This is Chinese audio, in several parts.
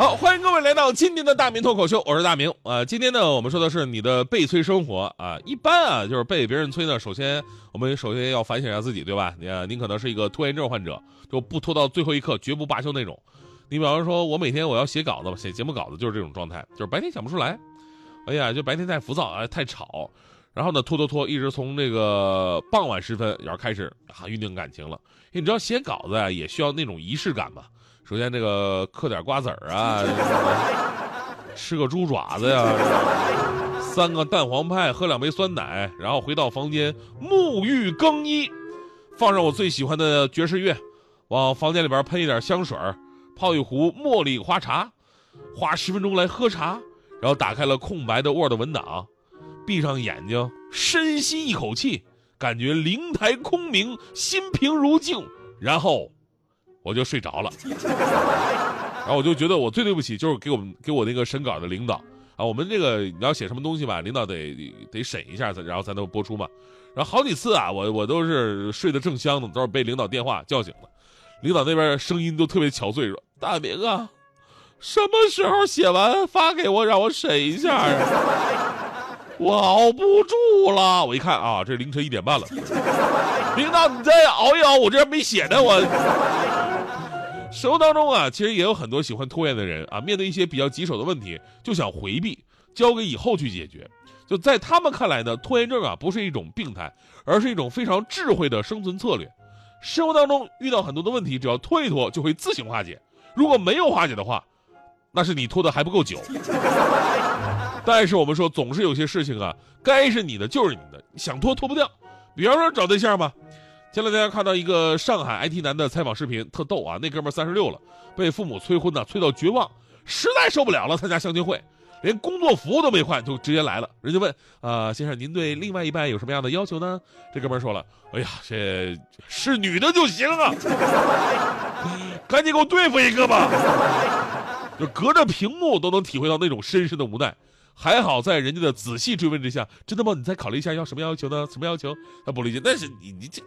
好，欢迎各位来到今天的大明脱口秀，我是大明。呃，今天呢，我们说的是你的被催生活啊。一般啊，就是被别人催呢，首先我们首先要反省一下自己，对吧？你您可能是一个拖延症患者，就不拖到最后一刻，绝不罢休那种。你比方说，我每天我要写稿子，写节目稿子就是这种状态，就是白天想不出来，哎呀，就白天太浮躁啊，太吵，然后呢，拖拖拖，一直从这个傍晚时分要开始啊酝酿感情了。因为你知道写稿子啊，也需要那种仪式感嘛。首先，这个嗑点瓜子儿啊，吃个猪爪子呀，三个蛋黄派，喝两杯酸奶，然后回到房间沐浴更衣，放上我最喜欢的爵士乐，往房间里边喷一点香水泡一壶茉莉花茶，花十分钟来喝茶，然后打开了空白的 Word 文档，闭上眼睛，深吸一口气，感觉灵台空明，心平如镜，然后。我就睡着了，然后我就觉得我最对不起就是给我们给我那个审稿的领导啊，我们这个你要写什么东西吧，领导得得审一下然后才能播出嘛。然后好几次啊，我我都是睡得正香呢，都是被领导电话叫醒了。领导那边声音都特别憔悴，说：“大明啊，什么时候写完发给我，让我审一下啊？我熬不住了。”我一看啊，这凌晨一点半了，领导你再熬一熬，我这没写呢，我。生活当中啊，其实也有很多喜欢拖延的人啊。面对一些比较棘手的问题，就想回避，交给以后去解决。就在他们看来呢，拖延症啊不是一种病态，而是一种非常智慧的生存策略。生活当中遇到很多的问题，只要拖一拖就会自行化解。如果没有化解的话，那是你拖的还不够久。但是我们说，总是有些事情啊，该是你的就是你的，想拖拖不掉。比方说找对象吧。前两天看到一个上海 IT 男的采访视频，特逗啊！那哥们三十六了，被父母催婚呢，催到绝望，实在受不了了，参加相亲会，连工作服都没换就直接来了。人家问啊，先生，您对另外一半有什么样的要求呢？这哥们说了，哎呀，这是女的就行啊，赶紧给我对付一个吧。就隔着屏幕都能体会到那种深深的无奈。还好在人家的仔细追问之下，真的吗？你再考虑一下要什么要求呢？什么要求？他不理解，那是你你这。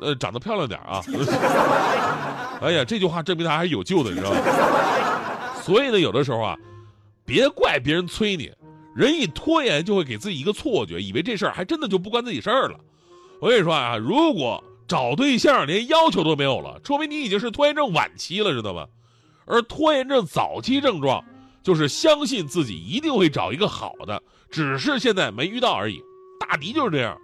呃，长得漂亮点啊！哎呀，这句话证明他还是有救的，你知道吗？所以呢，有的时候啊，别怪别人催你，人一拖延就会给自己一个错觉，以为这事儿还真的就不关自己事儿了。我跟你说啊，如果找对象连要求都没有了，说明你已经是拖延症晚期了，知道吗？而拖延症早期症状就是相信自己一定会找一个好的，只是现在没遇到而已。大迪就是这样。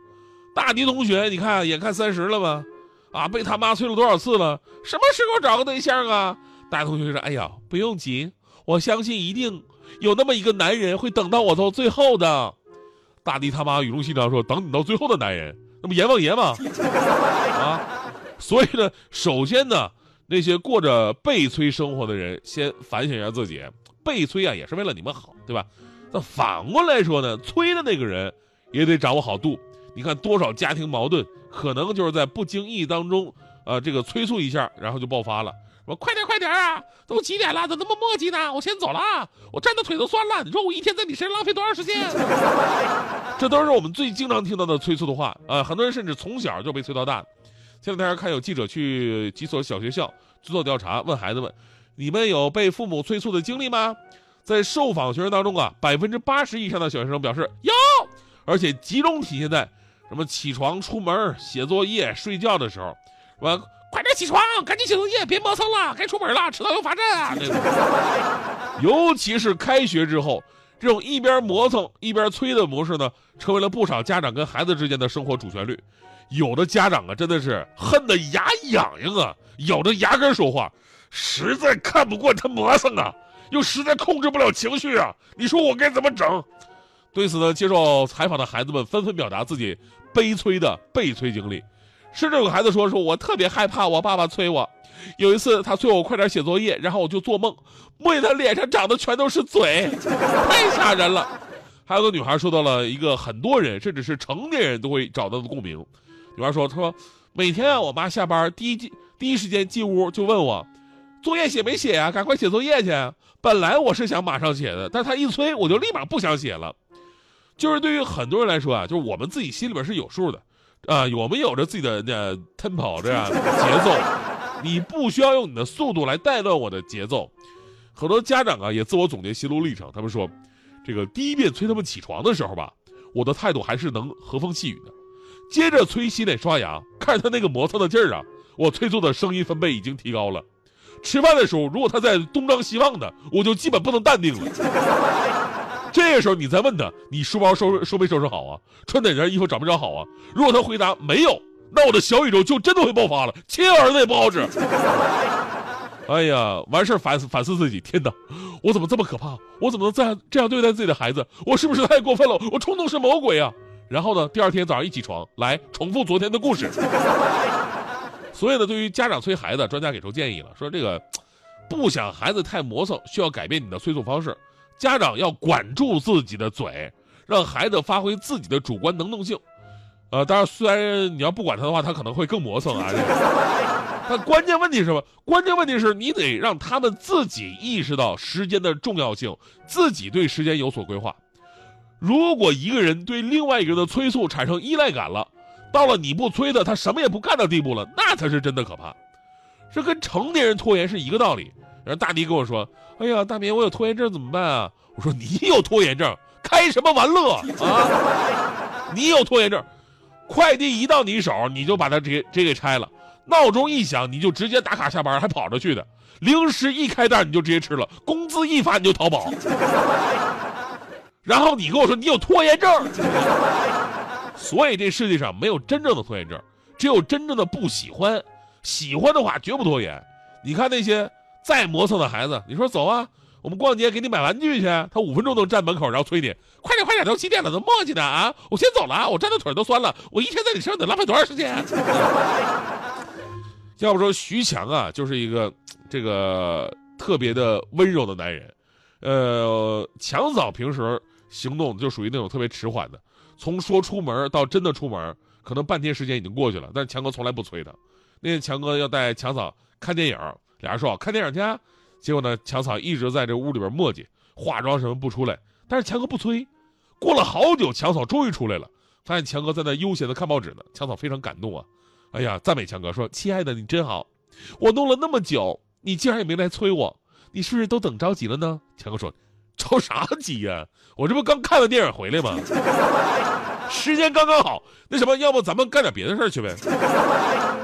大迪同学，你看，眼看三十了吧？啊，被他妈催了多少次了？什么时候找个对象啊？大同学说：“哎呀，不用急，我相信一定有那么一个男人会等到我到最后的。”大迪他妈语重心长说：“等你到最后的男人，那不阎王爷吗？” 啊，所以呢，首先呢，那些过着被催生活的人，先反省一下自己，被催啊也是为了你们好，对吧？那反过来说呢，催的那个人也得掌握好度。你看多少家庭矛盾，可能就是在不经意当中，呃，这个催促一下，然后就爆发了。说快点快点啊，都几点了，怎么那么磨叽呢？我先走了啊，我站的腿都酸了。你说我一天在你身上浪费多长时间？这都是我们最经常听到的催促的话啊！很多人甚至从小就被催到大。前两天看有记者去几所小学校做调查，问孩子们：你们有被父母催促的经历吗？在受访学生当中啊，百分之八十以上的小学生表示有，而且集中体现在。什么起床、出门、写作业、睡觉的时候，是吧？快点起床，赶紧写作业，别磨蹭了，该出门了，迟到要罚站啊！尤其是开学之后，这种一边磨蹭一边催的模式呢，成为了不少家长跟孩子之间的生活主旋律。有的家长啊，真的是恨得牙痒痒啊，咬着牙根说话，实在看不惯他磨蹭啊，又实在控制不了情绪啊，你说我该怎么整？对此呢，接受采访的孩子们纷纷表达自己悲催的被催经历。甚至有个孩子说：“说我特别害怕我爸爸催我。有一次他催我快点写作业，然后我就做梦，梦见他脸上长的全都是嘴，太吓人了。”还有个女孩说到了一个很多人，甚至是成年人都会找到的共鸣。女孩说：“她说每天啊，我妈下班第一第一时间进屋就问我，作业写没写呀？赶快写作业去。本来我是想马上写的，但她一催，我就立马不想写了。就是对于很多人来说啊，就是我们自己心里边是有数的，啊，我们有着自己的那 tempo 这样节奏，你不需要用你的速度来带乱我的节奏。很多家长啊也自我总结心路历程，他们说。”这个第一遍催他们起床的时候吧，我的态度还是能和风细雨的。接着催洗脸刷牙，看着他那个磨蹭的劲儿啊，我催促的声音分贝已经提高了。吃饭的时候，如果他在东张西望的，我就基本不能淡定了。这个时候你再问他，你书包收收没收拾好啊？穿哪件衣服找没找好啊？如果他回答没有，那我的小宇宙就真的会爆发了，亲儿子也不好使。哎呀，完事儿反思反思自己，天哪，我怎么这么可怕？我怎么能这样这样对待自己的孩子？我是不是太过分了？我冲动是魔鬼啊！然后呢，第二天早上一起床，来重复昨天的故事。所以呢，对于家长催孩子，专家给出建议了，说这个不想孩子太磨蹭，需要改变你的催促方式。家长要管住自己的嘴，让孩子发挥自己的主观能动性。呃，当然，虽然你要不管他的话，他可能会更磨蹭啊。但关键问题是什么？关键问题是你得让他们自己意识到时间的重要性，自己对时间有所规划。如果一个人对另外一个人的催促产生依赖感了，到了你不催他，他什么也不干的地步了，那才是真的可怕。这跟成年人拖延是一个道理。然后大迪跟我说：“哎呀，大明，我有拖延症怎么办啊？”我说：“你有拖延症，开什么玩乐啊？你有拖延症。”快递一到你手，你就把它直接直接给拆了；闹钟一响，你就直接打卡下班，还跑着去的；零食一开袋，你就直接吃了；工资一发，你就淘宝。然后你跟我说你有拖延症，所以这世界上没有真正的拖延症，只有真正的不喜欢。喜欢的话绝不拖延。你看那些再磨蹭的孩子，你说走啊。我们逛街给你买玩具去，他五分钟都站门口，然后催你快点快点，都几点了，都磨叽呢啊！我先走了啊，我站的腿都酸了，我一天在你身上得浪费多长时间？要不说徐强啊，就是一个这个特别的温柔的男人。呃，强嫂平时行动就属于那种特别迟缓的，从说出门到真的出门，可能半天时间已经过去了，但是强哥从来不催他。那天强哥要带强嫂看电影，俩人说看电影去。结果呢，强嫂一直在这屋里边磨叽，化妆什么不出来。但是强哥不催，过了好久，强嫂终于出来了，发现强哥在那悠闲的看报纸呢。强嫂非常感动啊，哎呀，赞美强哥说：“亲爱的，你真好，我弄了那么久，你竟然也没来催我，你是不是都等着急了呢？”强哥说：“着啥急呀？我这不刚看完电影回来吗？”时间刚刚好，那什么，要不咱们干点别的事儿去呗？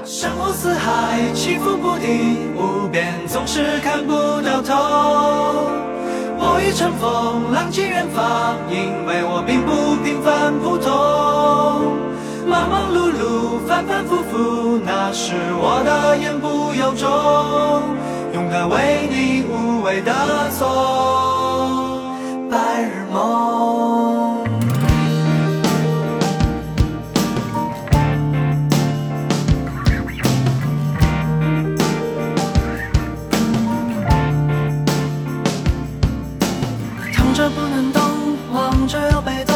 山呼四海，起伏不定，无边总是看不到头。我欲乘风浪迹远方，因为我并不平凡普通。忙忙碌碌，反反复复，那是我的言不由衷。勇敢为你无畏的做白日梦。躺着不能动望着又被动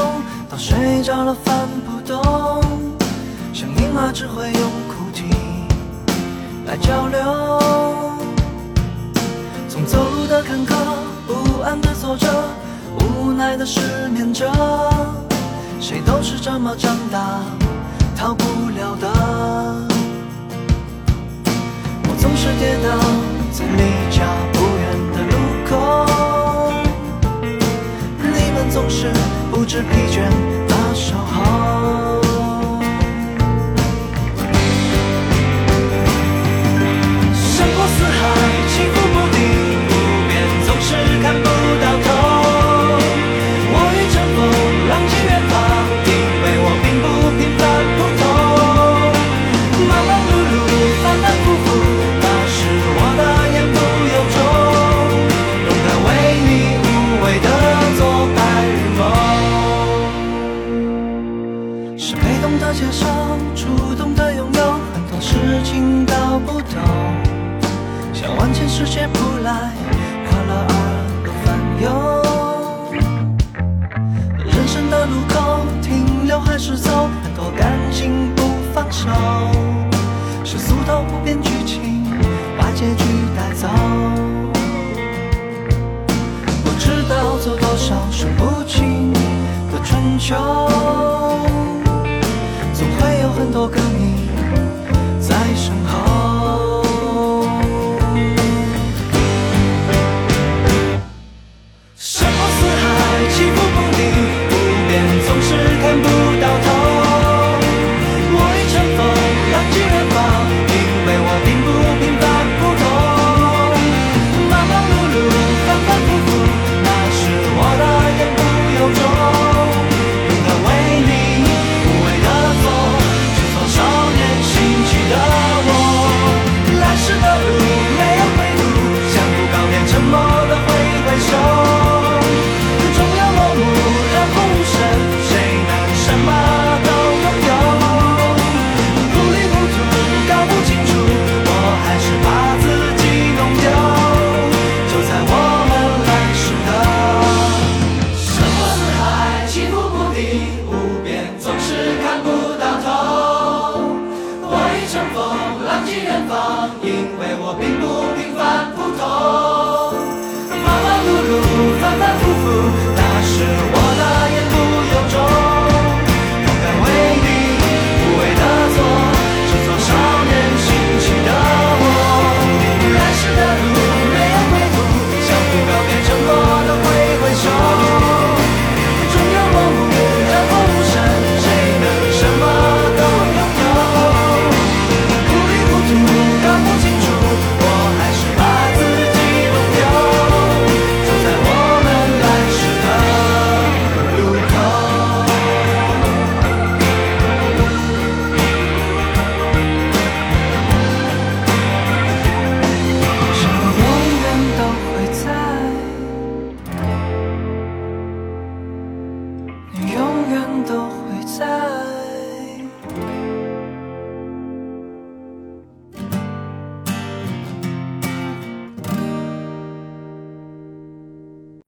到睡着了翻不动。像婴儿只会用哭啼来交流。从走路的坎坷无奈的失眠着，谁都是这么长大，逃不了的。我总是跌倒在离家不远的路口，你们总是不知疲倦。守候。结局打造，不知道走多少数不清的春秋，总会有很多个你，在身后。什么四海，起伏不定，不变总是看不。